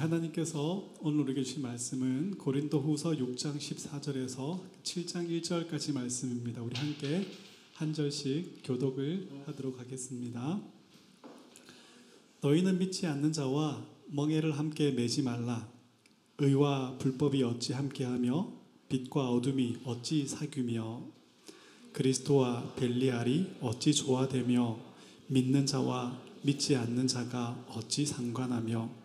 하나님께서 오늘 우리에게 주신 말씀은 고린도후서 6장 14절에서 7장 1절까지 말씀입니다. 우리 함께 한 절씩 교독을 하도록 하겠습니다. 너희는 믿지 않는 자와 멍에를 함께 매지 말라. 의와 불법이 어찌 함께하며 빛과 어둠이 어찌 사귀며 그리스도와 벨리알이 어찌 조화되며 믿는 자와 믿지 않는 자가 어찌 상관하며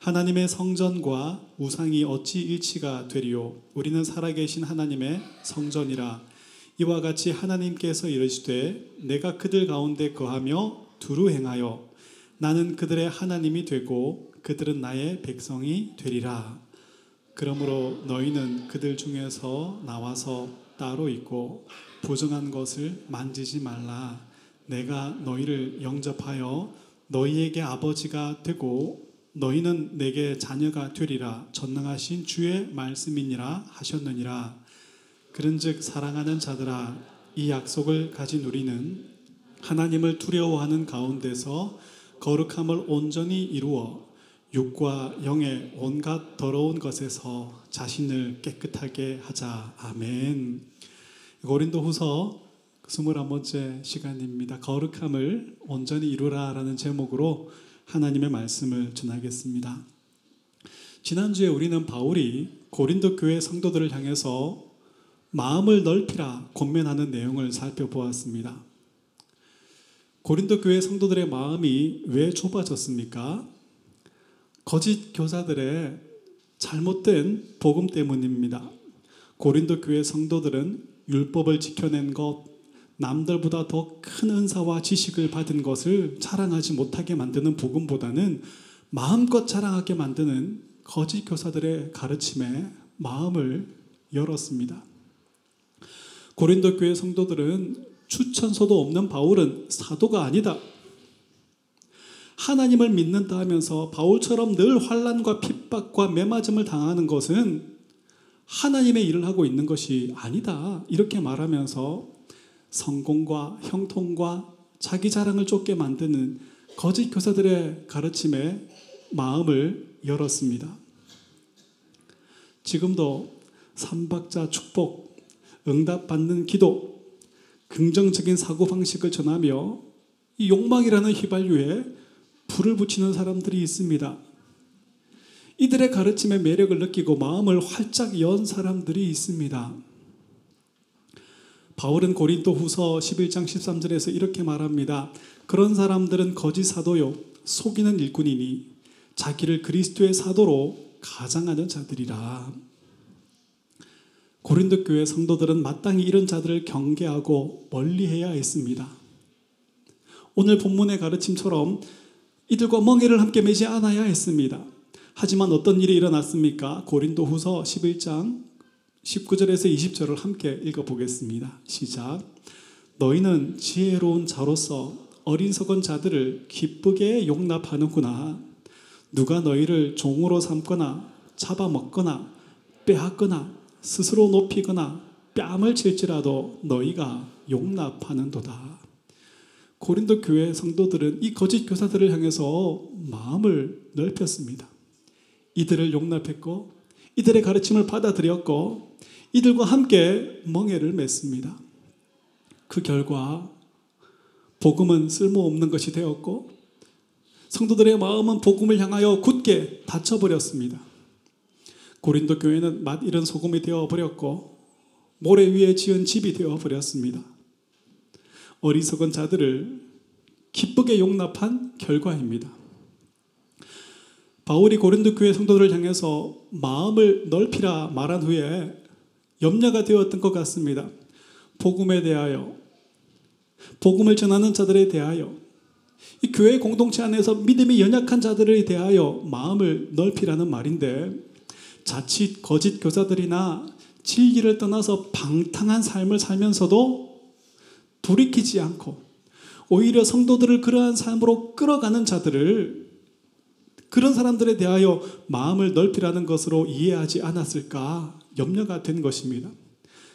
하나님의 성전과 우상이 어찌 일치가 되리요? 우리는 살아계신 하나님의 성전이라. 이와 같이 하나님께서 이르시되 내가 그들 가운데 거하며 두루 행하여 나는 그들의 하나님이 되고 그들은 나의 백성이 되리라. 그러므로 너희는 그들 중에서 나와서 따로 있고 부정한 것을 만지지 말라. 내가 너희를 영접하여 너희에게 아버지가 되고 너희는 내게 자녀가 되리라. 전능하신 주의 말씀이니라 하셨느니라. 그런즉 사랑하는 자들아 이 약속을 가진 우리는 하나님을 두려워하는 가운데서 거룩함을 온전히 이루어 육과 영의 온갖 더러운 것에서 자신을 깨끗하게 하자. 아멘. 고린도후서 21번째 시간입니다. 거룩함을 온전히 이루라라는 제목으로 하나님의 말씀을 전하겠습니다. 지난주에 우리는 바울이 고린도 교회 성도들을 향해서 마음을 넓히라 권면하는 내용을 살펴보았습니다. 고린도 교회 성도들의 마음이 왜 좁아졌습니까? 거짓 교사들의 잘못된 복음 때문입니다. 고린도 교회 성도들은 율법을 지켜낸 것, 남들보다 더 큰 은사와 지식을 받은 것을 자랑하지 못하게 만드는 복음보다는 마음껏 자랑하게 만드는 거짓 교사들의 가르침에 마음을 열었습니다. 고린도 교회 성도들은 추천서도 없는 바울은 사도가 아니다. 하나님을 믿는다 하면서 바울처럼 늘 환란과 핍박과 매맞음을 당하는 것은 하나님의 일을 하고 있는 것이 아니다. 이렇게 말하면서 성공과 형통과 자기 자랑을 쫓게 만드는 거짓 교사들의 가르침에 마음을 열었습니다. 지금도 삼박자 축복, 응답받는 기도, 긍정적인 사고방식을 전하며 이 욕망이라는 휘발유에 불을 붙이는 사람들이 있습니다. 이들의 가르침의 매력을 느끼고 마음을 활짝 연 사람들이 있습니다. 바울은 고린도 후서 11장 13절에서 이렇게 말합니다. 그런 사람들은 거짓 사도요, 속이는 일꾼이니 자기를 그리스도의 사도로 가장하는 자들이라. 고린도 교회 성도들은 마땅히 이런 자들을 경계하고 멀리해야 했습니다. 오늘 본문의 가르침처럼 이들과 멍해를 함께 매지 않아야 했습니다. 하지만 어떤 일이 일어났습니까? 고린도 후서 11장 19절에서 20절을 함께 읽어보겠습니다. 시작. 너희는 지혜로운 자로서 어린석은 자들을 기쁘게 용납하는구나. 누가 너희를 종으로 삼거나 잡아먹거나 빼앗거나 스스로 높이거나 뺨을 칠지라도 너희가 용납하는도다. 고린도 교회 성도들은 이 거짓 교사들을 향해서 마음을 넓혔습니다. 이들을 용납했고 이들의 가르침을 받아들였고 이들과 함께 멍해를 맺습니다. 그 결과 복음은 쓸모없는 것이 되었고 성도들의 마음은 복음을 향하여 굳게 닫혀버렸습니다. 고린도 교회는 맛 잃은 소금이 되어버렸고 모래 위에 지은 집이 되어버렸습니다. 어리석은 자들을 기쁘게 용납한 결과입니다. 바울이 고린도 교회 성도들을 향해서 마음을 넓히라 말한 후에 염려가 되었던 것 같습니다. 복음에 대하여, 복음을 전하는 자들에 대하여, 이 교회 공동체 안에서 믿음이 연약한 자들에 대하여 마음을 넓히라는 말인데, 자칫 거짓 교사들이나 진리를 떠나서 방탕한 삶을 살면서도 돌이키지 않고, 오히려 성도들을 그러한 삶으로 끌어가는 자들을 그런 사람들에 대하여 마음을 넓히라는 것으로 이해하지 않았을까 염려가 된 것입니다.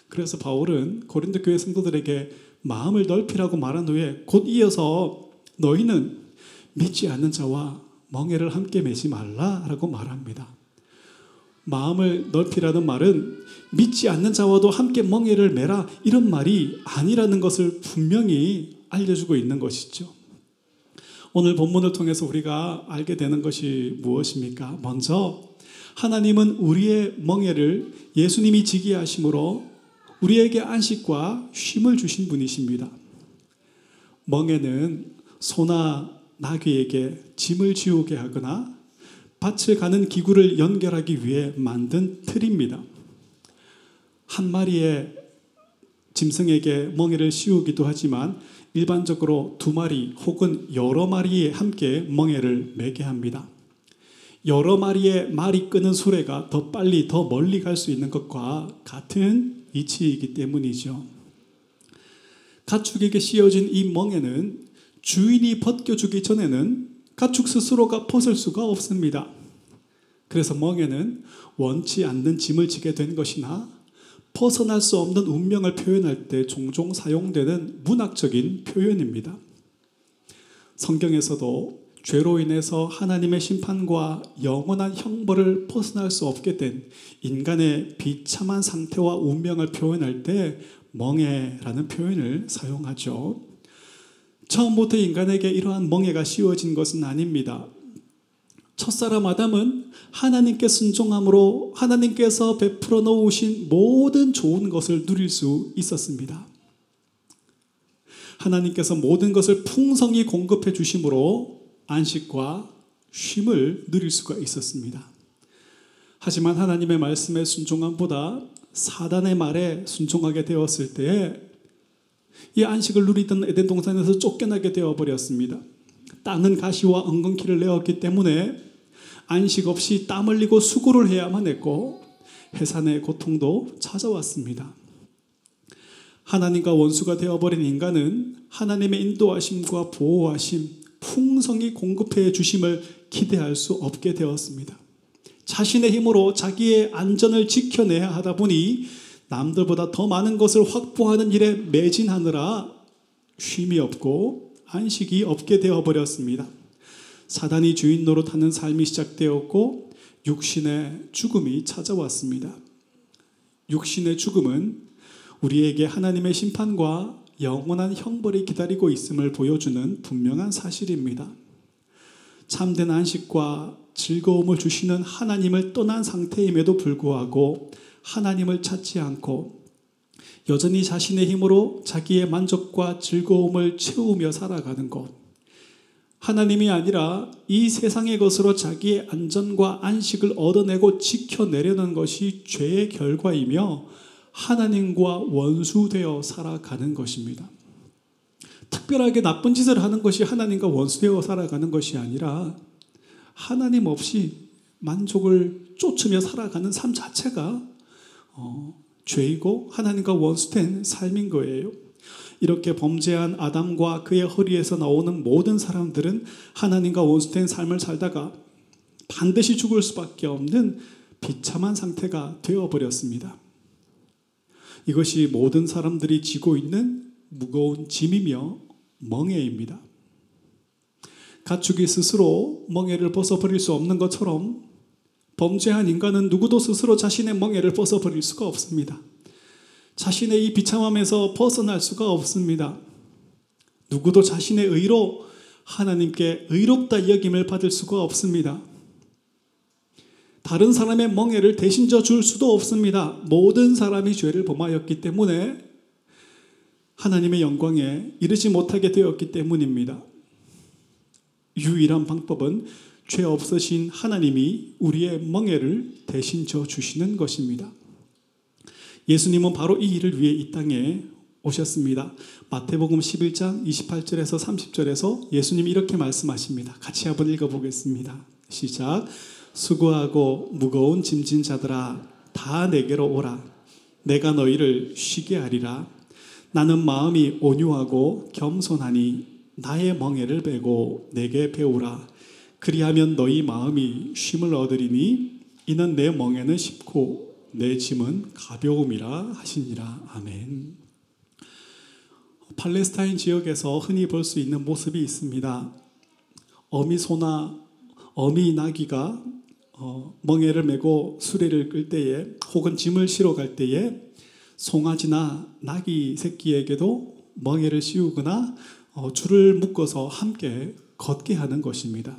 그래서 바울은 고린도 교회 성도들에게 마음을 넓히라고 말한 후에 곧 이어서 너희는 믿지 않는 자와 멍에를 함께 매지 말라라고 말합니다. 마음을 넓히라는 말은 믿지 않는 자와도 함께 멍에를 매라 이런 말이 아니라는 것을 분명히 알려주고 있는 것이죠. 오늘 본문을 통해서 우리가 알게 되는 것이 무엇입니까? 먼저 하나님은 우리의 멍에를 예수님이 지게 하심으로 우리에게 안식과 쉼을 주신 분이십니다. 멍에는 소나 나귀에게 짐을 지우게 하거나 밭을 가는 기구를 연결하기 위해 만든 틀입니다. 한 마리의 짐승에게 멍에를 씌우기도 하지만 일반적으로 두 마리 혹은 여러 마리에 함께 멍에를 매게 합니다. 여러 마리의 말이 끄는 수레가 더 빨리 더 멀리 갈 수 있는 것과 같은 이치이기 때문이죠. 가축에게 씌워진 이 멍에는 주인이 벗겨주기 전에는 가축 스스로가 벗을 수가 없습니다. 그래서 멍에는 원치 않는 짐을 지게 된 것이나 벗어날 수 없는 운명을 표현할 때 종종 사용되는 문학적인 표현입니다. 성경에서도 죄로 인해서 하나님의 심판과 영원한 형벌을 벗어날 수 없게 된 인간의 비참한 상태와 운명을 표현할 때 멍해라는 표현을 사용하죠. 처음부터 인간에게 이러한 멍해가 씌워진 것은 아닙니다. 첫사람 아담은 하나님께 순종함으로 하나님께서 베풀어 놓으신 모든 좋은 것을 누릴 수 있었습니다. 하나님께서 모든 것을 풍성히 공급해 주심으로 안식과 쉼을 누릴 수가 있었습니다. 하지만 하나님의 말씀에 순종함보다 사단의 말에 순종하게 되었을 때에 이 안식을 누리던 에덴 동산에서 쫓겨나게 되어 버렸습니다. 땅은 가시와 엉겅퀴를 내었기 때문에 안식 없이 땀 흘리고 수고를 해야만 했고 해산의 고통도 찾아왔습니다. 하나님과 원수가 되어버린 인간은 하나님의 인도하심과 보호하심, 풍성히 공급해 주심을 기대할 수 없게 되었습니다. 자신의 힘으로 자기의 안전을 지켜내야 하다 보니 남들보다 더 많은 것을 확보하는 일에 매진하느라 쉼이 없고 안식이 없게 되어버렸습니다. 사단이 주인 노릇하는 삶이 시작되었고 육신의 죽음이 찾아왔습니다. 육신의 죽음은 우리에게 하나님의 심판과 영원한 형벌이 기다리고 있음을 보여주는 분명한 사실입니다. 참된 안식과 즐거움을 주시는 하나님을 떠난 상태임에도 불구하고 하나님을 찾지 않고 여전히 자신의 힘으로 자기의 만족과 즐거움을 채우며 살아가는 것. 하나님이 아니라 이 세상의 것으로 자기의 안전과 안식을 얻어내고 지켜내려는 것이 죄의 결과이며 하나님과 원수되어 살아가는 것입니다. 특별하게 나쁜 짓을 하는 것이 하나님과 원수되어 살아가는 것이 아니라 하나님 없이 만족을 쫓으며 살아가는 삶 자체가 어, 죄이고 하나님과 원수된 삶인 거예요. 이렇게 범죄한 아담과 그의 허리에서 나오는 모든 사람들은 하나님과 원수된 삶을 살다가 반드시 죽을 수밖에 없는 비참한 상태가 되어버렸습니다. 이것이 모든 사람들이 지고 있는 무거운 짐이며 멍해입니다. 가축이 스스로 멍해를 벗어버릴 수 없는 것처럼 범죄한 인간은 누구도 스스로 자신의 멍해를 벗어버릴 수가 없습니다. 자신의 이 비참함에서 벗어날 수가 없습니다. 누구도 자신의 의로 하나님께 의롭다 여김을 받을 수가 없습니다. 다른 사람의 멍해를 대신 져줄 수도 없습니다. 모든 사람이 죄를 범하였기 때문에 하나님의 영광에 이르지 못하게 되었기 때문입니다. 유일한 방법은 죄 없으신 하나님이 우리의 멍해를 대신 져 주시는 것입니다. 예수님은 바로 이 일을 위해 이 땅에 오셨습니다. 마태복음 11장 28절에서 30절에서 예수님이 이렇게 말씀하십니다. 같이 한번 읽어보겠습니다. 시작. 수고하고 무거운 짐진 자들아 다 내게로 오라. 내가 너희를 쉬게 하리라. 나는 마음이 온유하고 겸손하니 나의 멍에를 베고 내게 배우라. 그리하면 너희 마음이 쉼을 얻으리니 이는 내 멍에는 쉽고 내 짐은 가벼움이라 하시니라. 아멘. 팔레스타인 지역에서 흔히 볼 수 있는 모습이 있습니다. 어미소나 어미 나귀가 어, 멍에를 메고 수레를 끌 때에 혹은 짐을 실어 갈 때에 송아지나 나귀 새끼에게도 멍에를 씌우거나 어, 줄을 묶어서 함께 걷게 하는 것입니다.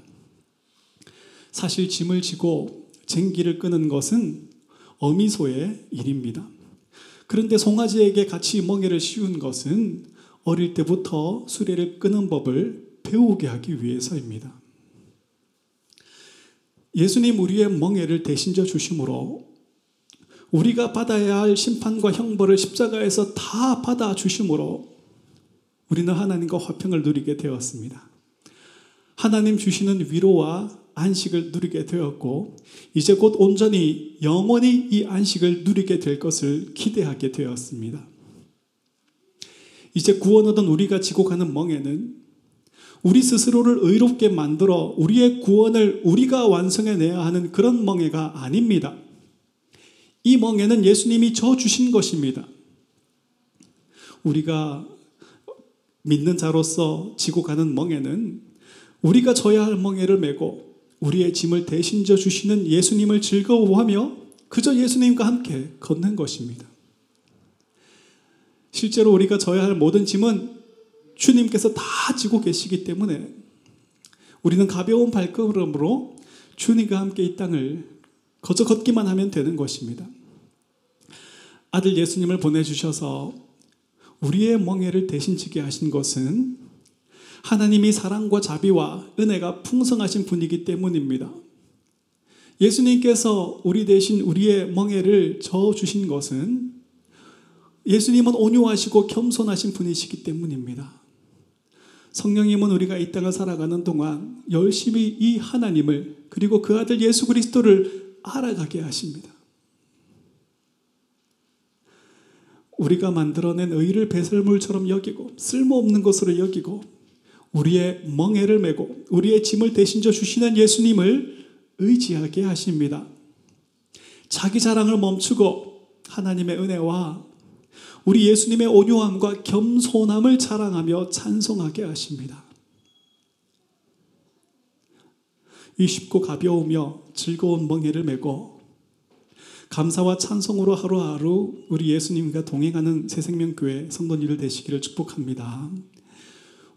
사실 짐을 지고 쟁기를 끄는 것은 어미소의 일입니다. 그런데 송아지에게 같이 멍에를 씌운 것은 어릴 때부터 수레를 끄는 법을 배우게 하기 위해서입니다. 예수님 우리의 멍에를 대신져 주심으로 우리가 받아야 할 심판과 형벌을 십자가에서 다 받아 주심으로 우리는 하나님과 화평을 누리게 되었습니다. 하나님 주시는 위로와 안식을 누리게 되었고 이제 곧 온전히 영원히 이 안식을 누리게 될 것을 기대하게 되었습니다. 이제 구원 얻은 우리가 지고 가는 멍에는 우리 스스로를 의롭게 만들어 우리의 구원을 우리가 완성해내야 하는 그런 멍에가 아닙니다. 이 멍에는 예수님이 저 주신 것입니다. 우리가 믿는 자로서 지고 가는 멍에는 우리가 져야 할 멍에를 메고 우리의 짐을 대신 져 주시는 예수님을 즐거워하며 그저 예수님과 함께 걷는 것입니다. 실제로 우리가 져야 할 모든 짐은 주님께서 다 지고 계시기 때문에 우리는 가벼운 발걸음으로 주님과 함께 이 땅을 거저 걷기만 하면 되는 것입니다. 아들 예수님을 보내주셔서 우리의 멍에를 대신 지게 하신 것은 하나님이 사랑과 자비와 은혜가 풍성하신 분이기 때문입니다. 예수님께서 우리 대신 우리의 멍에를 저 주신 것은 예수님은 온유하시고 겸손하신 분이시기 때문입니다. 성령님은 우리가 이 땅을 살아가는 동안 열심히 이 하나님을 그리고 그 아들 예수 그리스도를 알아가게 하십니다. 우리가 만들어낸 의를 배설물처럼 여기고 쓸모없는 것으로 여기고 우리의 멍해를 메고 우리의 짐을 대신 져 주시는 예수님을 의지하게 하십니다. 자기 자랑을 멈추고 하나님의 은혜와 우리 예수님의 온유함과 겸손함을 자랑하며 찬송하게 하십니다. 이 쉽고 가벼우며 즐거운 멍해를 메고 감사와 찬송으로 하루하루 우리 예수님과 동행하는 새생명교회 성도님들 되시기를 축복합니다.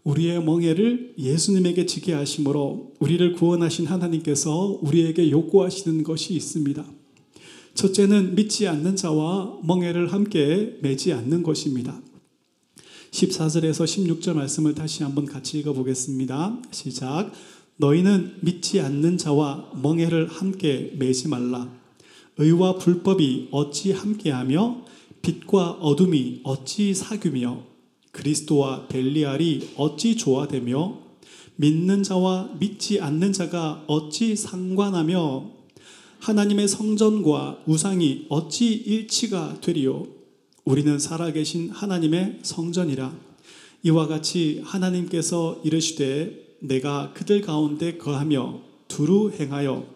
우리의 멍에를 예수님에게 지게 하심으로 우리를 구원하신 하나님께서 우리에게 요구하시는 것이 있습니다. 첫째는 믿지 않는 자와 멍에를 함께 매지 않는 것입니다. 14절에서 16절 말씀을 다시 한번 같이 읽어보겠습니다. 시작. 너희는 믿지 않는 자와 멍에를 함께 매지 말라. 의와 불법이 어찌 함께하며 빛과 어둠이 어찌 사귀며 그리스도와 벨리알이 어찌 조화되며 믿는 자와 믿지 않는 자가 어찌 상관하며 하나님의 성전과 우상이 어찌 일치가 되리요 우리는 살아계신 하나님의 성전이라 이와 같이 하나님께서 이르시되 내가 그들 가운데 거하며 두루 행하여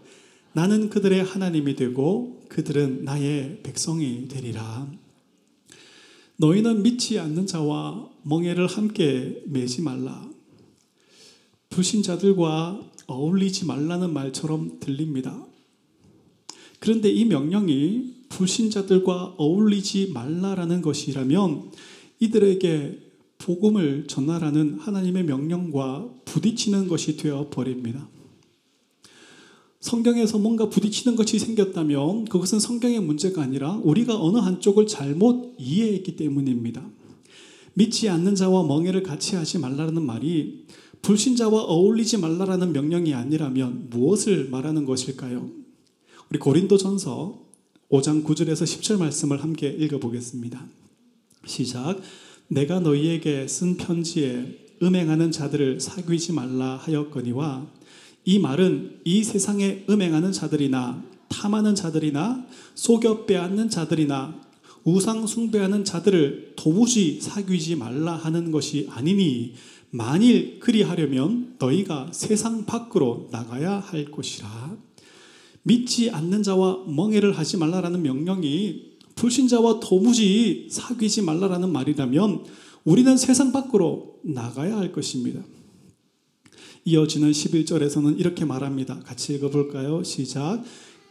나는 그들의 하나님이 되고 그들은 나의 백성이 되리라. 너희는 믿지 않는 자와 멍해를 함께 매지 말라. 불신자들과 어울리지 말라는 말처럼 들립니다. 그런데 이 명령이 불신자들과 어울리지 말라라는 것이라면 이들에게 복음을 전하라는 하나님의 명령과 부딪히는 것이 되어 버립니다. 성경에서 뭔가 부딪히는 것이 생겼다면 그것은 성경의 문제가 아니라 우리가 어느 한쪽을 잘못 이해했기 때문입니다. 믿지 않는 자와 멍해를 같이 하지 말라는 말이 불신자와 어울리지 말라라는 명령이 아니라면 무엇을 말하는 것일까요? 우리 고린도전서 5장 9절에서 10절 말씀을 함께 읽어보겠습니다. 시작. 내가 너희에게 쓴 편지에 음행하는 자들을 사귀지 말라 하였거니와 이 말은 이 세상에 음행하는 자들이나 탐하는 자들이나 속여 빼앗는 자들이나 우상 숭배하는 자들을 도무지 사귀지 말라 하는 것이 아니니 만일 그리하려면 너희가 세상 밖으로 나가야 할 것이라. 믿지 않는 자와 멍해를 하지 말라라는 명령이 불신자와 도무지 사귀지 말라라는 말이라면 우리는 세상 밖으로 나가야 할 것입니다. 이어지는 11절에서는 이렇게 말합니다. 같이 읽어볼까요? 시작.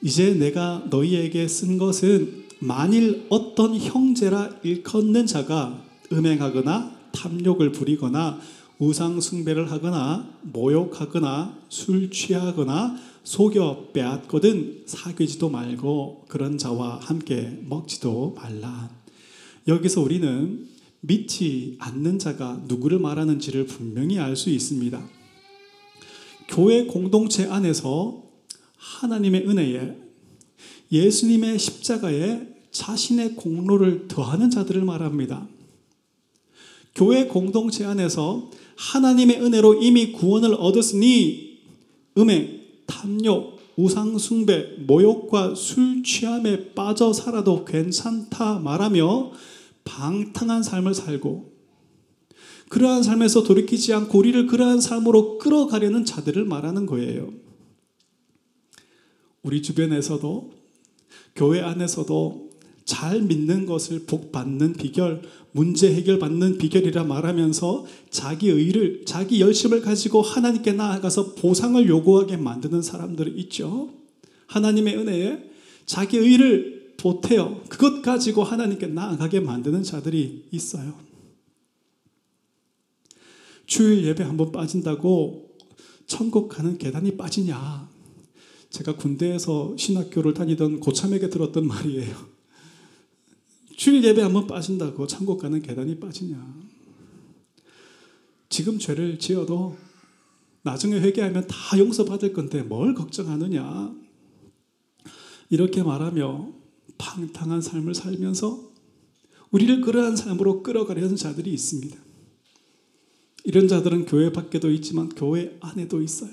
이제 내가 너희에게 쓴 것은 만일 어떤 형제라 일컫는 자가 음행하거나 탐욕을 부리거나 우상 숭배를 하거나 모욕하거나 술 취하거나 속여 빼앗거든 사귀지도 말고 그런 자와 함께 먹지도 말라. 여기서 우리는 믿지 않는 자가 누구를 말하는지를 분명히 알 수 있습니다. 교회 공동체 안에서 하나님의 은혜에 예수님의 십자가에 자신의 공로를 더하는 자들을 말합니다. 교회 공동체 안에서 하나님의 은혜로 이미 구원을 얻었으니 음행, 탐욕, 우상숭배, 모욕과 술 취함에 빠져 살아도 괜찮다 말하며 방탕한 삶을 살고 그러한 삶에서 돌이키지 않고 우리를 그러한 삶으로 끌어가려는 자들을 말하는 거예요. 우리 주변에서도 교회 안에서도 잘 믿는 것을 복 받는 비결, 문제 해결 받는 비결이라 말하면서 자기 의를, 자기 열심을 가지고 하나님께 나아가서 보상을 요구하게 만드는 사람들이 있죠. 하나님의 은혜에 자기 의를 보태어 그것 가지고 하나님께 나아가게 만드는 자들이 있어요. 주일 예배 한번 빠진다고 천국 가는 계단이 빠지냐? 제가 군대에서 신학교를 다니던 고참에게 들었던 말이에요. 주일 예배 한번 빠진다고 천국 가는 계단이 빠지냐? 지금 죄를 지어도 나중에 회개하면 다 용서받을 건데 뭘 걱정하느냐? 이렇게 말하며 방탕한 삶을 살면서 우리를 그러한 삶으로 끌어가려는 자들이 있습니다. 이런 자들은 교회 밖에도 있지만 교회 안에도 있어요.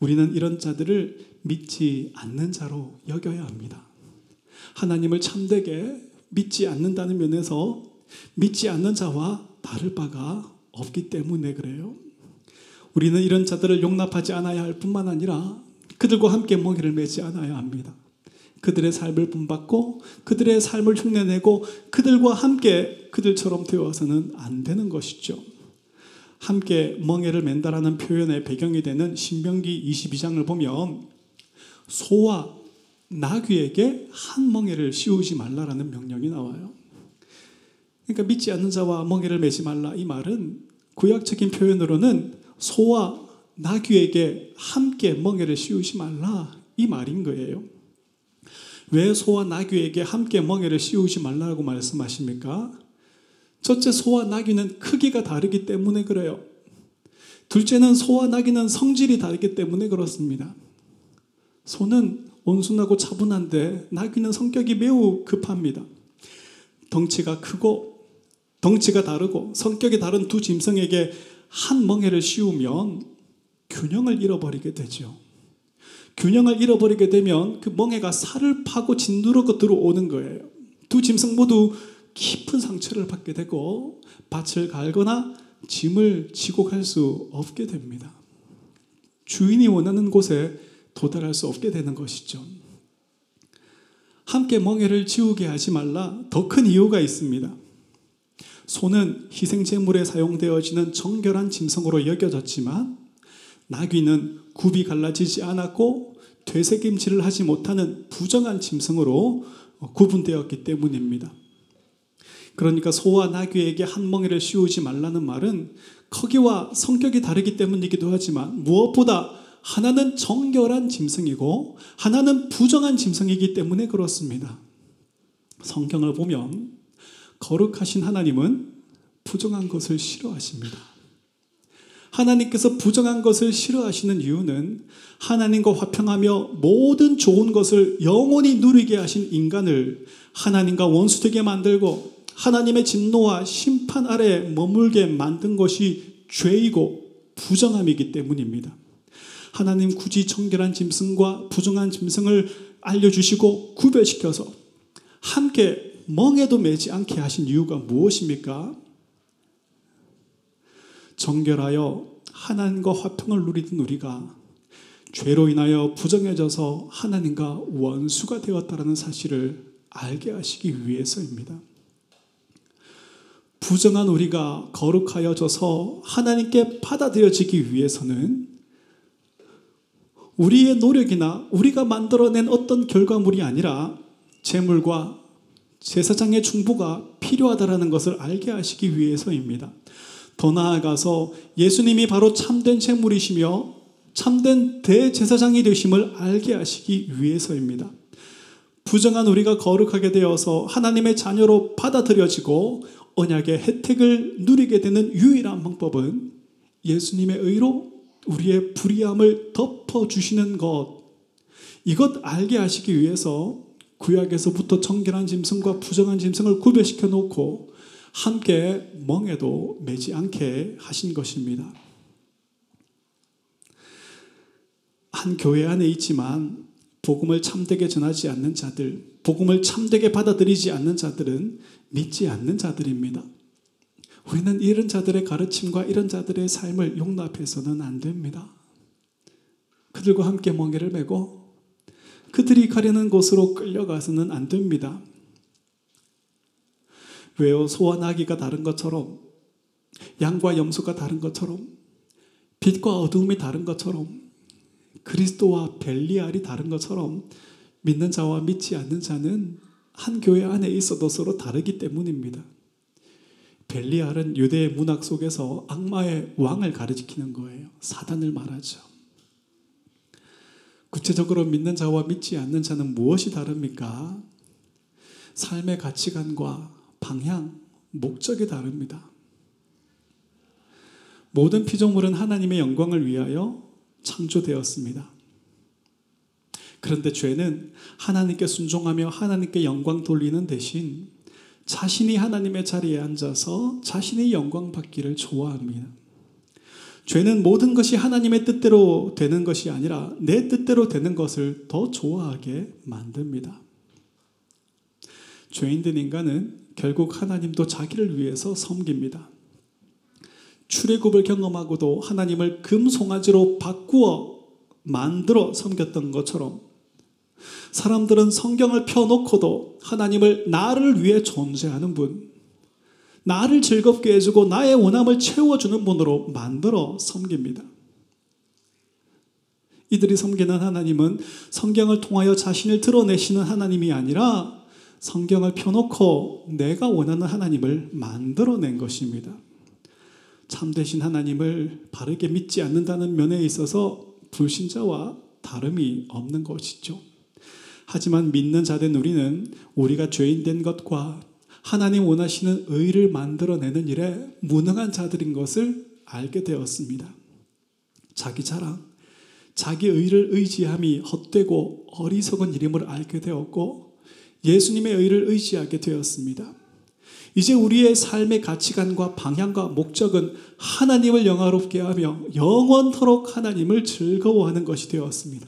우리는 이런 자들을 믿지 않는 자로 여겨야 합니다. 하나님을 참되게 믿지 않는다는 면에서 믿지 않는 자와 다를 바가 없기 때문에 그래요. 우리는 이런 자들을 용납하지 않아야 할 뿐만 아니라 그들과 함께 먹이를 매지 않아야 합니다. 그들의 삶을 본받고 그들의 삶을 흉내내고 그들과 함께 그들처럼 되어서는 안 되는 것이죠. 함께 멍에를 맨다라는 표현의 배경이 되는 신명기 22장을 보면 소와 나귀에게 한 멍에를 씌우지 말라라는 명령이 나와요. 그러니까 믿지 않는 자와 멍에를 매지 말라 이 말은 구약적인 표현으로는 소와 나귀에게 함께 멍에를 씌우지 말라 이 말인 거예요. 왜 소와 나귀에게 함께 멍에를 씌우지 말라고 말씀하십니까? 첫째 소와 나귀는 크기가 다르기 때문에 그래요. 둘째는 소와 나귀는 성질이 다르기 때문에 그렇습니다. 소는 온순하고 차분한데 나귀는 성격이 매우 급합니다. 덩치가 크고 덩치가 다르고 성격이 다른 두 짐승에게 한 멍에를 씌우면 균형을 잃어버리게 되죠. 균형을 잃어버리게 되면 그 멍에가 살을 파고 진누르고 그 들어오는 거예요. 두 짐승 모두 깊은 상처를 받게 되고 밭을 갈거나 짐을 지고 갈 수 없게 됩니다. 주인이 원하는 곳에 도달할 수 없게 되는 것이죠. 함께 멍해를 지우게 하지 말라 더 큰 이유가 있습니다. 소는 희생제물에 사용되어지는 정결한 짐승으로 여겨졌지만 나귀는 굽이 갈라지지 않았고 되새김질을 하지 못하는 부정한 짐승으로 구분되었기 때문입니다. 그러니까 소와 나귀에게 한 멍에를 씌우지 말라는 말은 크기와 성격이 다르기 때문이기도 하지만 무엇보다 하나는 정결한 짐승이고 하나는 부정한 짐승이기 때문에 그렇습니다. 성경을 보면 거룩하신 하나님은 부정한 것을 싫어하십니다. 하나님께서 부정한 것을 싫어하시는 이유는 하나님과 화평하며 모든 좋은 것을 영원히 누리게 하신 인간을 하나님과 원수되게 만들고 하나님의 진노와 심판 아래 머물게 만든 것이 죄이고 부정함이기 때문입니다. 하나님 굳이 청결한 짐승과 부정한 짐승을 알려주시고 구별시켜서 함께 멍에도 매지 않게 하신 이유가 무엇입니까? 정결하여 하나님과 화평을 누리던 우리가 죄로 인하여 부정해져서 하나님과 원수가 되었다는 사실을 알게 하시기 위해서입니다. 부정한 우리가 거룩하여져서 하나님께 받아들여지기 위해서는 우리의 노력이나 우리가 만들어낸 어떤 결과물이 아니라 재물과 제사장의 충부가 필요하다라는 것을 알게 하시기 위해서입니다. 더 나아가서 예수님이 바로 참된 재물이시며 참된 대제사장이 되심을 알게 하시기 위해서입니다. 부정한 우리가 거룩하게 되어서 하나님의 자녀로 받아들여지고 언약의 혜택을 누리게 되는 유일한 방법은 예수님의 의로 우리의 불의함을 덮어주시는 것. 이것 알게 하시기 위해서 구약에서부터 정결한 짐승과 부정한 짐승을 구별시켜 놓고 함께 멍에도 매지 않게 하신 것입니다. 한 교회 안에 있지만 복음을 참되게 전하지 않는 자들, 복음을 참되게 받아들이지 않는 자들은 믿지 않는 자들입니다. 우리는 이런 자들의 가르침과 이런 자들의 삶을 용납해서는 안 됩니다. 그들과 함께 멍에를 메고 그들이 가려는 곳으로 끌려가서는 안 됩니다. 왜요? 소와 나기가 다른 것처럼 양과 염소가 다른 것처럼 빛과 어두움이 다른 것처럼 그리스도와 벨리알이 다른 것처럼 믿는 자와 믿지 않는 자는 한 교회 안에 있어도 서로 다르기 때문입니다. 벨리알은 유대의 문학 속에서 악마의 왕을 가르치는 거예요. 사단을 말하죠. 구체적으로 믿는 자와 믿지 않는 자는 무엇이 다릅니까? 삶의 가치관과 방향, 목적이 다릅니다. 모든 피조물은 하나님의 영광을 위하여 창조되었습니다. 그런데 죄는 하나님께 순종하며 하나님께 영광 돌리는 대신 자신이 하나님의 자리에 앉아서 자신의 영광 받기를 좋아합니다. 죄는 모든 것이 하나님의 뜻대로 되는 것이 아니라 내 뜻대로 되는 것을 더 좋아하게 만듭니다. 죄인 된 인간은 결국 하나님도 자기를 위해서 섬깁니다. 출애굽을 경험하고도 하나님을 금송아지로 바꾸어 만들어 섬겼던 것처럼 사람들은 성경을 펴놓고도 하나님을 나를 위해 존재하는 분, 나를 즐겁게 해주고 나의 원함을 채워주는 분으로 만들어 섬깁니다. 이들이 섬기는 하나님은 성경을 통하여 자신을 드러내시는 하나님이 아니라 성경을 펴놓고 내가 원하는 하나님을 만들어낸 것입니다. 참되신 하나님을 바르게 믿지 않는다는 면에 있어서 불신자와 다름이 없는 것이죠. 하지만 믿는 자된 우리는 우리가 죄인된 것과 하나님 원하시는 의를 만들어내는 일에 무능한 자들인 것을 알게 되었습니다. 자기 자랑, 자기 의를 의지함이 헛되고 어리석은 일임을 알게 되었고 예수님의 의를 의지하게 되었습니다. 이제 우리의 삶의 가치관과 방향과 목적은 하나님을 영화롭게 하며 영원토록 하나님을 즐거워하는 것이 되었습니다.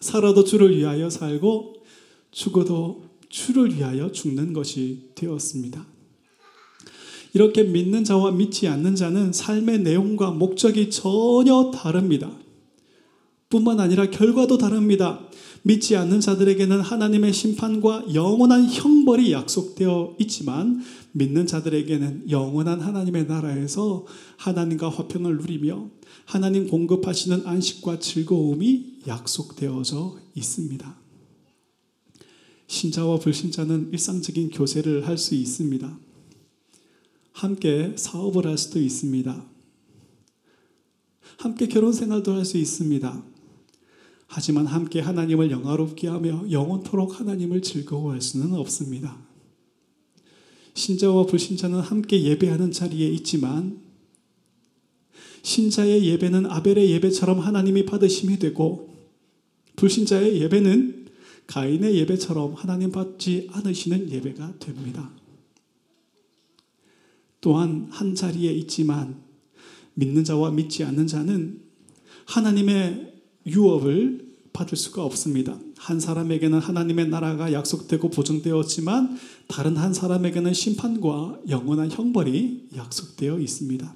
살아도 주를 위하여 살고 죽어도 주를 위하여 죽는 것이 되었습니다. 이렇게 믿는 자와 믿지 않는 자는 삶의 내용과 목적이 전혀 다릅니다. 뿐만 아니라 결과도 다릅니다. 믿지 않는 자들에게는 하나님의 심판과 영원한 형벌이 약속되어 있지만 믿는 자들에게는 영원한 하나님의 나라에서 하나님과 화평을 누리며 하나님 공급하시는 안식과 즐거움이 약속되어져 있습니다. 신자와 불신자는 일상적인 교제를 할 수 있습니다. 함께 사업을 할 수도 있습니다. 함께 결혼 생활도 할 수 있습니다. 하지만 함께 하나님을 영화롭게 하며 영원토록 하나님을 즐거워할 수는 없습니다. 신자와 불신자는 함께 예배하는 자리에 있지만 신자의 예배는 아벨의 예배처럼 하나님이 받으심이 되고 불신자의 예배는 가인의 예배처럼 하나님 받지 않으시는 예배가 됩니다. 또한 한 자리에 있지만 믿는 자와 믿지 않는 자는 하나님의 유업을 받을 수가 없습니다. 한 사람에게는 하나님의 나라가 약속되고 보증되었지만 다른 한 사람에게는 심판과 영원한 형벌이 약속되어 있습니다.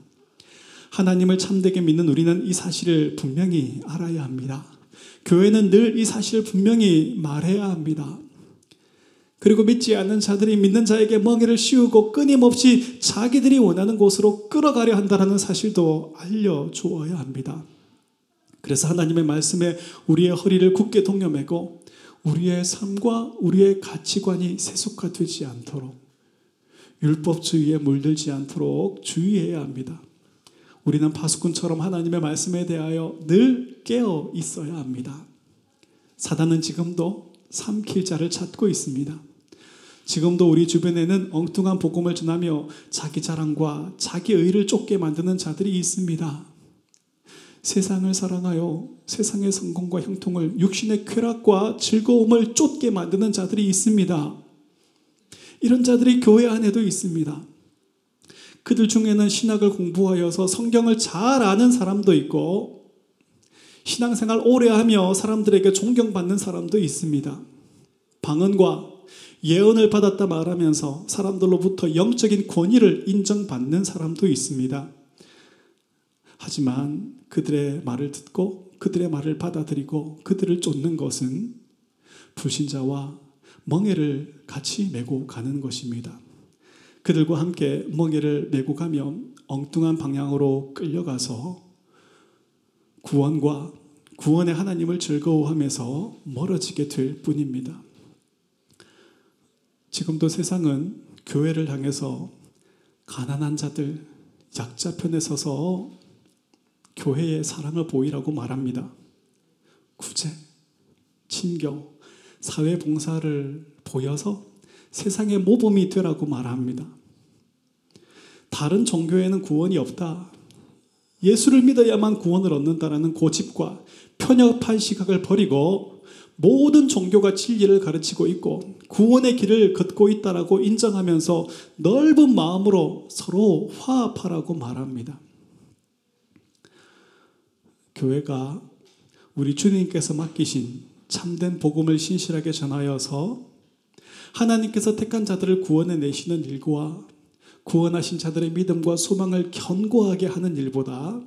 하나님을 참되게 믿는 우리는 이 사실을 분명히 알아야 합니다. 교회는 늘 이 사실을 분명히 말해야 합니다. 그리고 믿지 않는 자들이 믿는 자에게 멍에를 씌우고 끊임없이 자기들이 원하는 곳으로 끌어가려 한다는 사실도 알려주어야 합니다. 그래서 하나님의 말씀에 우리의 허리를 굳게 동여매고 우리의 삶과 우리의 가치관이 세속화 되지 않도록 율법주의에 물들지 않도록 주의해야 합니다. 우리는 파수꾼처럼 하나님의 말씀에 대하여 늘 깨어 있어야 합니다. 사단은 지금도 삼킬 자를 찾고 있습니다. 지금도 우리 주변에는 엉뚱한 복음을 전하며 자기 자랑과 자기 의를 쫓게 만드는 자들이 있습니다. 세상을 사랑하여 세상의 성공과 형통을 육신의 쾌락과 즐거움을 쫓게 만드는 자들이 있습니다. 이런 자들이 교회 안에도 있습니다. 그들 중에는 신학을 공부하여서 성경을 잘 아는 사람도 있고 신앙생활 오래 하며 사람들에게 존경받는 사람도 있습니다. 방언과 예언을 받았다 말하면서 사람들로부터 영적인 권위를 인정받는 사람도 있습니다. 하지만 그들의 말을 듣고 그들의 말을 받아들이고 그들을 쫓는 것은 불신자와 멍해를 같이 메고 가는 것입니다. 그들과 함께 멍해를 메고 가면 엉뚱한 방향으로 끌려가서 구원과 구원의 하나님을 즐거워하면서 멀어지게 될 뿐입니다. 지금도 세상은 교회를 향해서 가난한 자들, 약자 편에 서서 교회의 사랑을 보이라고 말합니다. 구제, 친교, 사회 봉사를 보여서 세상의 모범이 되라고 말합니다. 다른 종교에는 구원이 없다. 예수를 믿어야만 구원을 얻는다라는 고집과 편협한 시각을 버리고 모든 종교가 진리를 가르치고 있고 구원의 길을 걷고 있다라고 인정하면서 넓은 마음으로 서로 화합하라고 말합니다. 교회가 우리 주님께서 맡기신 참된 복음을 신실하게 전하여서 하나님께서 택한 자들을 구원해 내시는 일과 구원하신 자들의 믿음과 소망을 견고하게 하는 일보다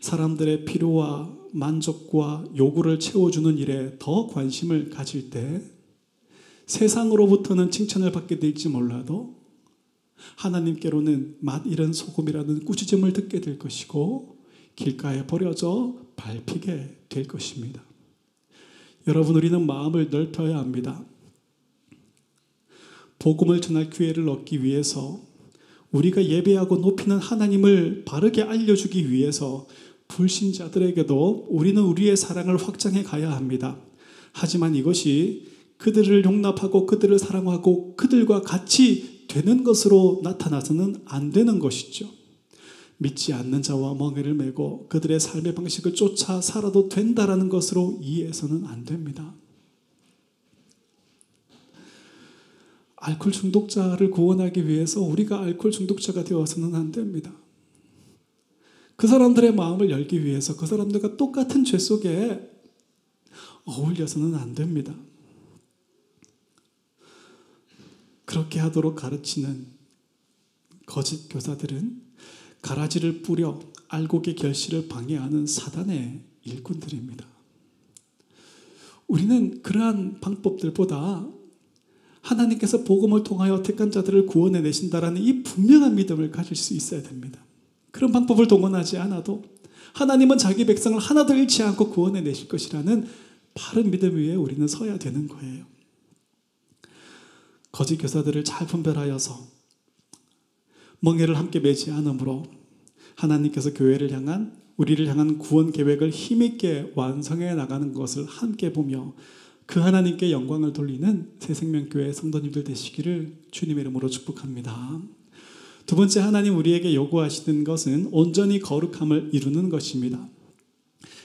사람들의 필요와 만족과 요구를 채워주는 일에 더 관심을 가질 때 세상으로부터는 칭찬을 받게 될지 몰라도 하나님께로는 맛 잃은 소금이라는 꾸짖음을 듣게 될 것이고 길가에 버려져 밟히게 될 것입니다. 여러분 우리는 마음을 넓혀야 합니다. 복음을 전할 기회를 얻기 위해서 우리가 예배하고 높이는 하나님을 바르게 알려주기 위해서 불신자들에게도 우리는 우리의 사랑을 확장해 가야 합니다. 하지만 이것이 그들을 용납하고 그들을 사랑하고 그들과 같이 되는 것으로 나타나서는 안 되는 것이죠. 믿지 않는 자와 멍에를 메고 그들의 삶의 방식을 쫓아 살아도 된다라는 것으로 이해해서는 안 됩니다. 알코올 중독자를 구원하기 위해서 우리가 알코올 중독자가 되어서는 안 됩니다. 그 사람들의 마음을 열기 위해서 그 사람들과 똑같은 죄 속에 어울려서는 안 됩니다. 그렇게 하도록 가르치는 거짓 교사들은 가라지를 뿌려 알곡의 결실을 방해하는 사단의 일꾼들입니다. 우리는 그러한 방법들보다 하나님께서 복음을 통하여 택한 자들을 구원해 내신다라는 이 분명한 믿음을 가질 수 있어야 됩니다. 그런 방법을 동원하지 않아도 하나님은 자기 백성을 하나도 잃지 않고 구원해 내실 것이라는 바른 믿음 위에 우리는 서야 되는 거예요. 거짓 교사들을 잘 분별하여서 멍해를 함께 매지 않으므로 하나님께서 교회를 향한 우리를 향한 구원 계획을 힘있게 완성해 나가는 것을 함께 보며 그 하나님께 영광을 돌리는 새생명교회 성도님들 되시기를 주님의 이름으로 축복합니다. 두 번째 하나님 우리에게 요구하시는 것은 온전히 거룩함을 이루는 것입니다.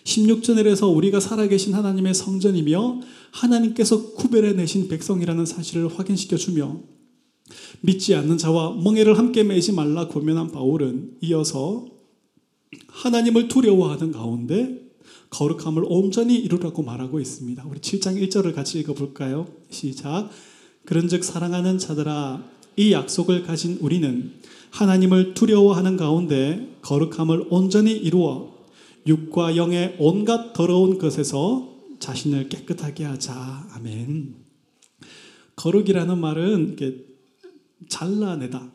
16절에서 우리가 살아계신 하나님의 성전이며 하나님께서 구별해 내신 백성이라는 사실을 확인시켜 주며 믿지 않는 자와 멍해를 함께 매지 말라 고면한 바울은 이어서 하나님을 두려워하는 가운데 거룩함을 온전히 이루라고 말하고 있습니다. 우리 7장 1절을 같이 읽어볼까요? 시작. 그런즉 사랑하는 자들아 이 약속을 가진 우리는 하나님을 두려워하는 가운데 거룩함을 온전히 이루어 육과 영의 온갖 더러운 것에서 자신을 깨끗하게 하자. 아멘. 거룩이라는 말은 이렇게 잘라내다,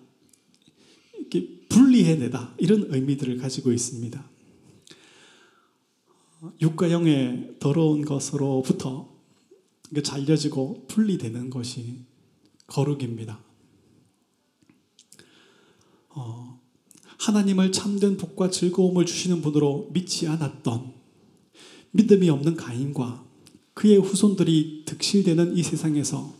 이렇게 분리해내다 이런 의미들을 가지고 있습니다. 육과 영의 더러운 것으로부터 잘려지고 분리되는 것이 거룩입니다. 어, 하나님을 참된 복과 즐거움을 주시는 분으로 믿지 않았던 믿음이 없는 가인과 그의 후손들이 득실되는 이 세상에서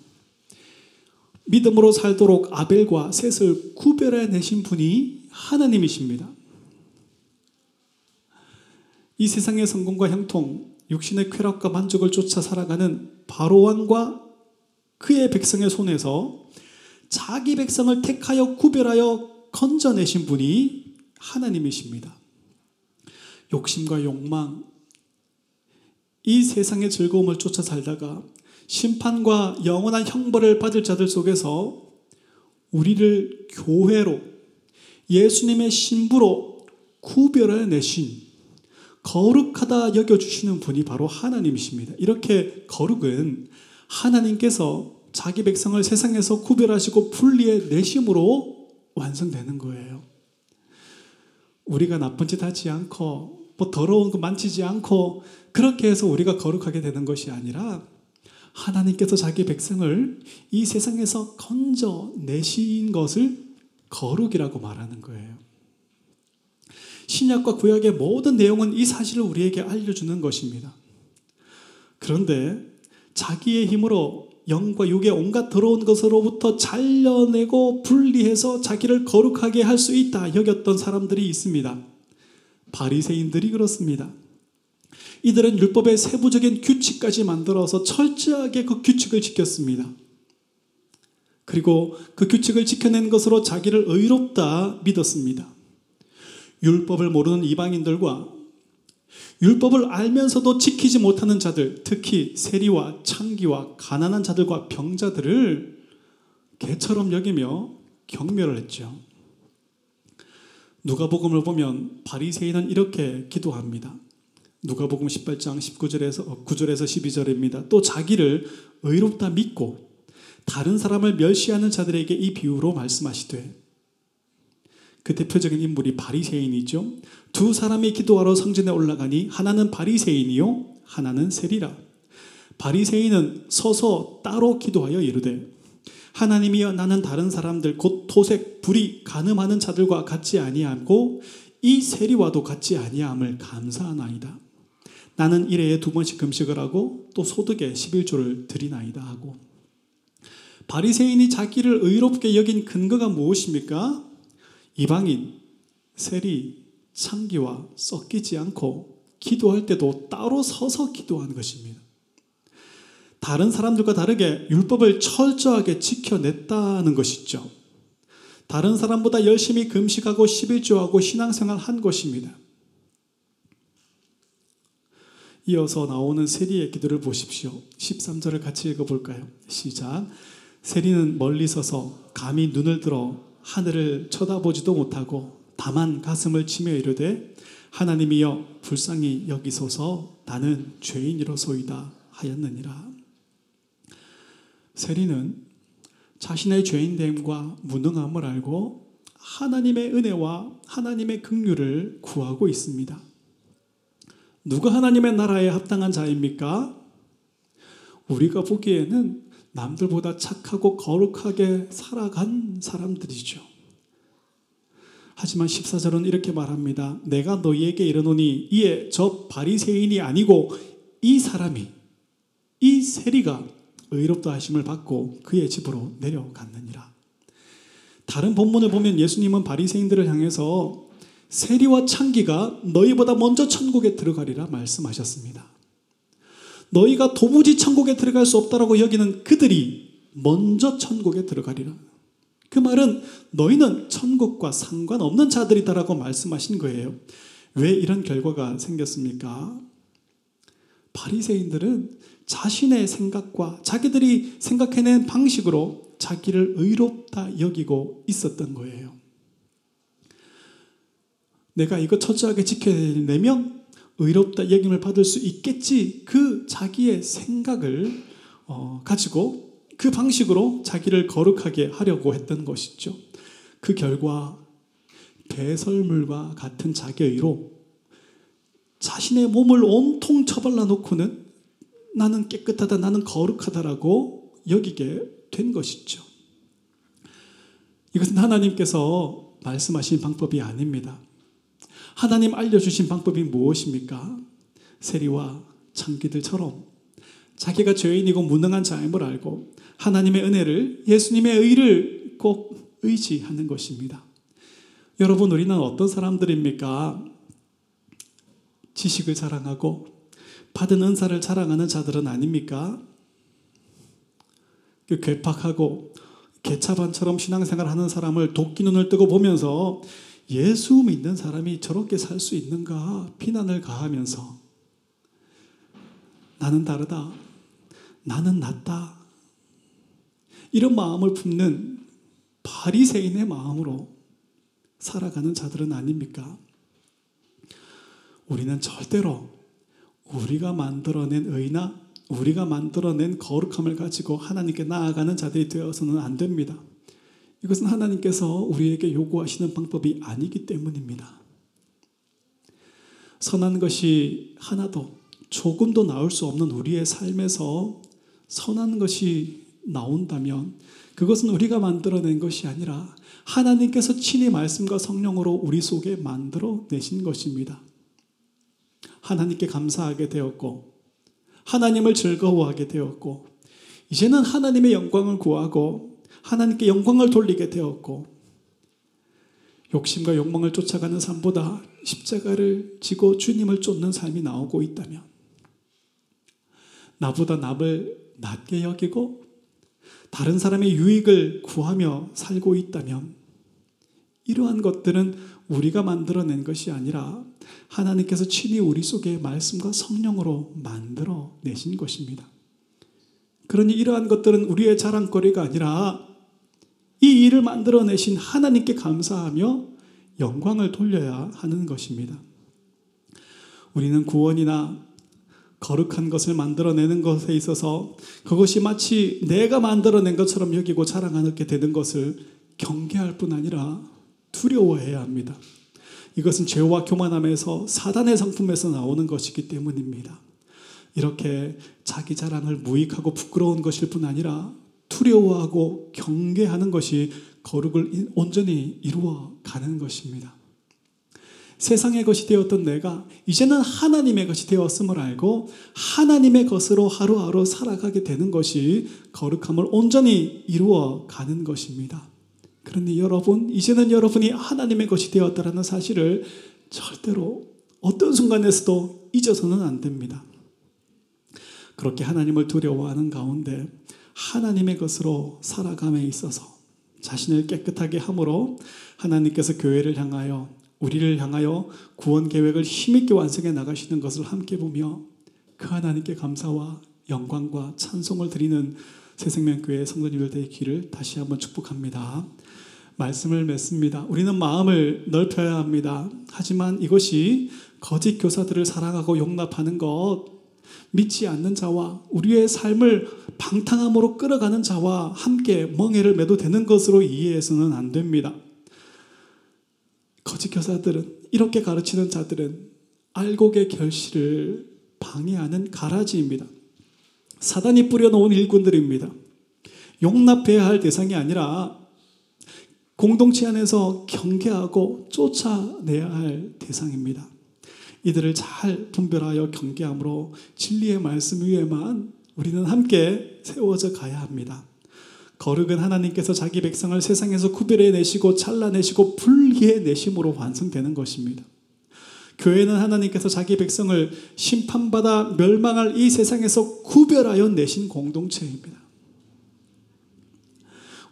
믿음으로 살도록 아벨과 셋을 구별해 내신 분이 하나님이십니다. 이 세상의 성공과 형통, 육신의 쾌락과 만족을 쫓아 살아가는 바로왕과 그의 백성의 손에서 자기 백성을 택하여 구별하여 건져내신 분이 하나님이십니다. 욕심과 욕망, 이 세상의 즐거움을 쫓아 살다가 심판과 영원한 형벌을 받을 자들 속에서 우리를 교회로 예수님의 신부로 구별해 내신 거룩하다 여겨주시는 분이 바로 하나님이십니다. 이렇게 거룩은 하나님께서 자기 백성을 세상에서 구별하시고 분리해 내심으로 완성되는 거예요. 우리가 나쁜 짓 하지 않고 뭐 더러운 거 만지지 않고 그렇게 해서 우리가 거룩하게 되는 것이 아니라 하나님께서 자기 백성을 이 세상에서 건져 내신 것을 거룩이라고 말하는 거예요. 신약과 구약의 모든 내용은 이 사실을 우리에게 알려주는 것입니다. 그런데 자기의 힘으로 영과 육의 온갖 더러운 것으로부터 잘려내고 분리해서 자기를 거룩하게 할 수 있다 여겼던 사람들이 있습니다. 바리새인들이 그렇습니다. 이들은 율법의 세부적인 규칙까지 만들어서 철저하게 그 규칙을 지켰습니다. 그리고 그 규칙을 지켜낸 것으로 자기를 의롭다 믿었습니다. 율법을 모르는 이방인들과 율법을 알면서도 지키지 못하는 자들, 특히 세리와 창기와 가난한 자들과 병자들을 개처럼 여기며 경멸을 했죠. 누가복음을 보면 바리새인은 이렇게 기도합니다. 누가복음 18장 19절에서 9절에서 12절입니다. 또 자기를 의롭다 믿고 다른 사람을 멸시하는 자들에게 이 비유로 말씀하시되 그 대표적인 인물이 바리새인이죠. 두 사람이 기도하러 성전에 올라가니 하나는 바리새인이요 하나는 세리라. 바리새인은 서서 따로 기도하여 이르되 하나님이여 나는 다른 사람들 곧 토색 불이 가늠하는 자들과 같지 아니하고 이 세리와도 같지 아니함을 감사하나이다. 나는 일회에 두 번씩 금식을 하고 또 소득에 11조를 드리나이다 하고 바리새인이 자기를 의롭게 여긴 근거가 무엇입니까? 이방인, 세리, 창기와 섞이지 않고 기도할 때도 따로 서서 기도하는 것입니다. 다른 사람들과 다르게 율법을 철저하게 지켜냈다는 것이죠. 다른 사람보다 열심히 금식하고 11조하고 신앙생활 한 것입니다. 이어서 나오는 세리의 기도를 보십시오. 13절을 같이 읽어볼까요? 시작. 세리는 멀리 서서 감히 눈을 들어 하늘을 쳐다보지도 못하고 다만 가슴을 치며 이르되 하나님이여 불쌍히 여기소서 나는 죄인이로소이다 하였느니라. 세리는 자신의 죄인됨과 무능함을 알고 하나님의 은혜와 하나님의 긍휼을 구하고 있습니다. 누가 하나님의 나라에 합당한 자입니까? 우리가 보기에는 남들보다 착하고 거룩하게 살아간 사람들이죠. 하지만 14절은 이렇게 말합니다. 내가 너희에게 이르노니 이에 저 바리새인이 아니고 이 사람이 이 세리가 의롭다 하심을 받고 그의 집으로 내려갔느니라. 다른 본문을 보면 예수님은 바리새인들을 향해서 세리와 창기가 너희보다 먼저 천국에 들어가리라 말씀하셨습니다. 너희가 도무지 천국에 들어갈 수 없다라고 여기는 그들이 먼저 천국에 들어가리라. 그 말은 너희는 천국과 상관없는 자들이다라고 말씀하신 거예요. 왜 이런 결과가 생겼습니까? 바리새인들은 자신의 생각과 자기들이 생각해낸 방식으로 자기를 의롭다 여기고 있었던 거예요. 내가 이거 철저하게 지켜내면 의롭다 여김을 받을 수 있겠지 그 자기의 생각을 어, 가지고 그 방식으로 자기를 거룩하게 하려고 했던 것이죠. 그 결과 배설물과 같은 자기의로 자신의 몸을 온통 처발라 놓고는 나는 깨끗하다, 나는 거룩하다라고 여기게 된 것이죠. 이것은 하나님께서 말씀하신 방법이 아닙니다. 하나님 알려주신 방법이 무엇입니까? 세리와 창기들처럼 자기가 죄인이고 무능한 자임을 알고 하나님의 은혜를 예수님의 의를 꼭 의지하는 것입니다. 여러분 우리는 어떤 사람들입니까? 지식을 자랑하고 받은 은사를 자랑하는 자들은 아닙니까? 그 괴팍하고 개차반처럼 신앙생활 하는 사람을 도끼 눈을 뜨고 보면서 예수 믿는 사람이 저렇게 살 수 있는가 비난을 가하면서 나는 다르다. 나는 낫다. 이런 마음을 품는 바리새인의 마음으로 살아가는 자들은 아닙니까? 우리는 절대로 우리가 만들어낸 의나 우리가 만들어낸 거룩함을 가지고 하나님께 나아가는 자들이 되어서는 안 됩니다. 이것은 하나님께서 우리에게 요구하시는 방법이 아니기 때문입니다. 선한 것이 하나도 조금도 나올 수 없는 우리의 삶에서 선한 것이 나온다면 그것은 우리가 만들어낸 것이 아니라 하나님께서 친히 말씀과 성령으로 우리 속에 만들어 내신 것입니다. 하나님께 감사하게 되었고 하나님을 즐거워하게 되었고 이제는 하나님의 영광을 구하고 하나님께 영광을 돌리게 되었고 욕심과 욕망을 쫓아가는 삶보다 십자가를 지고 주님을 쫓는 삶이 나오고 있다면 나보다 남을 낮게 여기고 다른 사람의 유익을 구하며 살고 있다면 이러한 것들은 우리가 만들어낸 것이 아니라 하나님께서 친히 우리 속에 말씀과 성령으로 만들어 내신 것입니다. 그러니 이러한 것들은 우리의 자랑거리가 아니라 이 일을 만들어 내신 하나님께 감사하며 영광을 돌려야 하는 것입니다. 우리는 구원이나 거룩한 것을 만들어내는 것에 있어서 그것이 마치 내가 만들어낸 것처럼 여기고 자랑하게 되는 것을 경계할 뿐 아니라 두려워해야 합니다. 이것은 죄와 교만함에서 사단의 상품에서 나오는 것이기 때문입니다. 이렇게 자기 자랑을 무익하고 부끄러운 것일 뿐 아니라 두려워하고 경계하는 것이 거룩을 온전히 이루어 가는 것입니다. 세상의 것이 되었던 내가 이제는 하나님의 것이 되었음을 알고 하나님의 것으로 하루하루 살아가게 되는 것이 거룩함을 온전히 이루어 가는 것입니다. 그러니 여러분, 이제는 여러분이 하나님의 것이 되었다라는 사실을 절대로 어떤 순간에서도 잊어서는 안 됩니다. 그렇게 하나님을 두려워하는 가운데 하나님의 것으로 살아감에 있어서 자신을 깨끗하게 함으로 하나님께서 교회를 향하여 우리를 향하여 구원 계획을 힘있게 완성해 나가시는 것을 함께 보며 그 하나님께 감사와 영광과 찬송을 드리는 새생명교회 성도님들 되기를 다시 한번 축복합니다. 말씀을 맺습니다. 우리는 마음을 넓혀야 합니다. 하지만 이것이 거짓 교사들을 사랑하고 용납하는 것, 믿지 않는 자와 우리의 삶을 방탕함으로 끌어가는 자와 함께 멍해를 매도 되는 것으로 이해해서는 안 됩니다. 거짓 교사들은 이렇게 가르치는 자들은 알곡의 결실을 방해하는 가라지입니다. 사단이 뿌려놓은 일꾼들입니다. 용납해야 할 대상이 아니라 공동체 안에서 경계하고 쫓아내야 할 대상입니다. 이들을 잘 분별하여 경계함으로 진리의 말씀 위에만 우리는 함께 세워져 가야 합니다. 거룩은 하나님께서 자기 백성을 세상에서 구별해 내시고 잘라내시고 분리해 내심으로 완성되는 것입니다. 교회는 하나님께서 자기 백성을 심판받아 멸망할 이 세상에서 구별하여 내신 공동체입니다.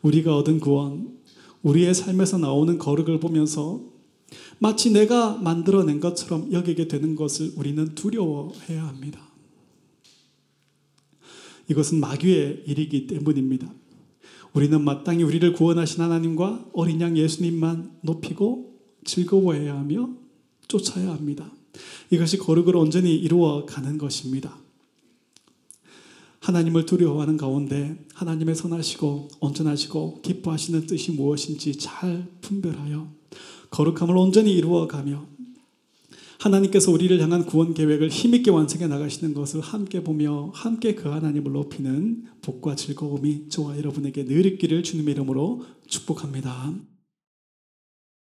우리가 얻은 구원, 우리의 삶에서 나오는 거룩을 보면서 마치 내가 만들어낸 것처럼 여기게 되는 것을 우리는 두려워해야 합니다. 이것은 마귀의 일이기 때문입니다. 우리는 마땅히 우리를 구원하신 하나님과 어린 양 예수님만 높이고 즐거워해야 하며 쫓아야 합니다. 이것이 거룩을 온전히 이루어 가는 것입니다. 하나님을 두려워하는 가운데 하나님의 선하시고 온전하시고 기뻐하시는 뜻이 무엇인지 잘 분별하여 거룩함을 온전히 이루어가며 하나님께서 우리를 향한 구원 계획을 힘있게 완성해 나가시는 것을 함께 보며 함께 그 하나님을 높이는 복과 즐거움이 저와 여러분에게 늘 있기를 주님의 이름으로 축복합니다.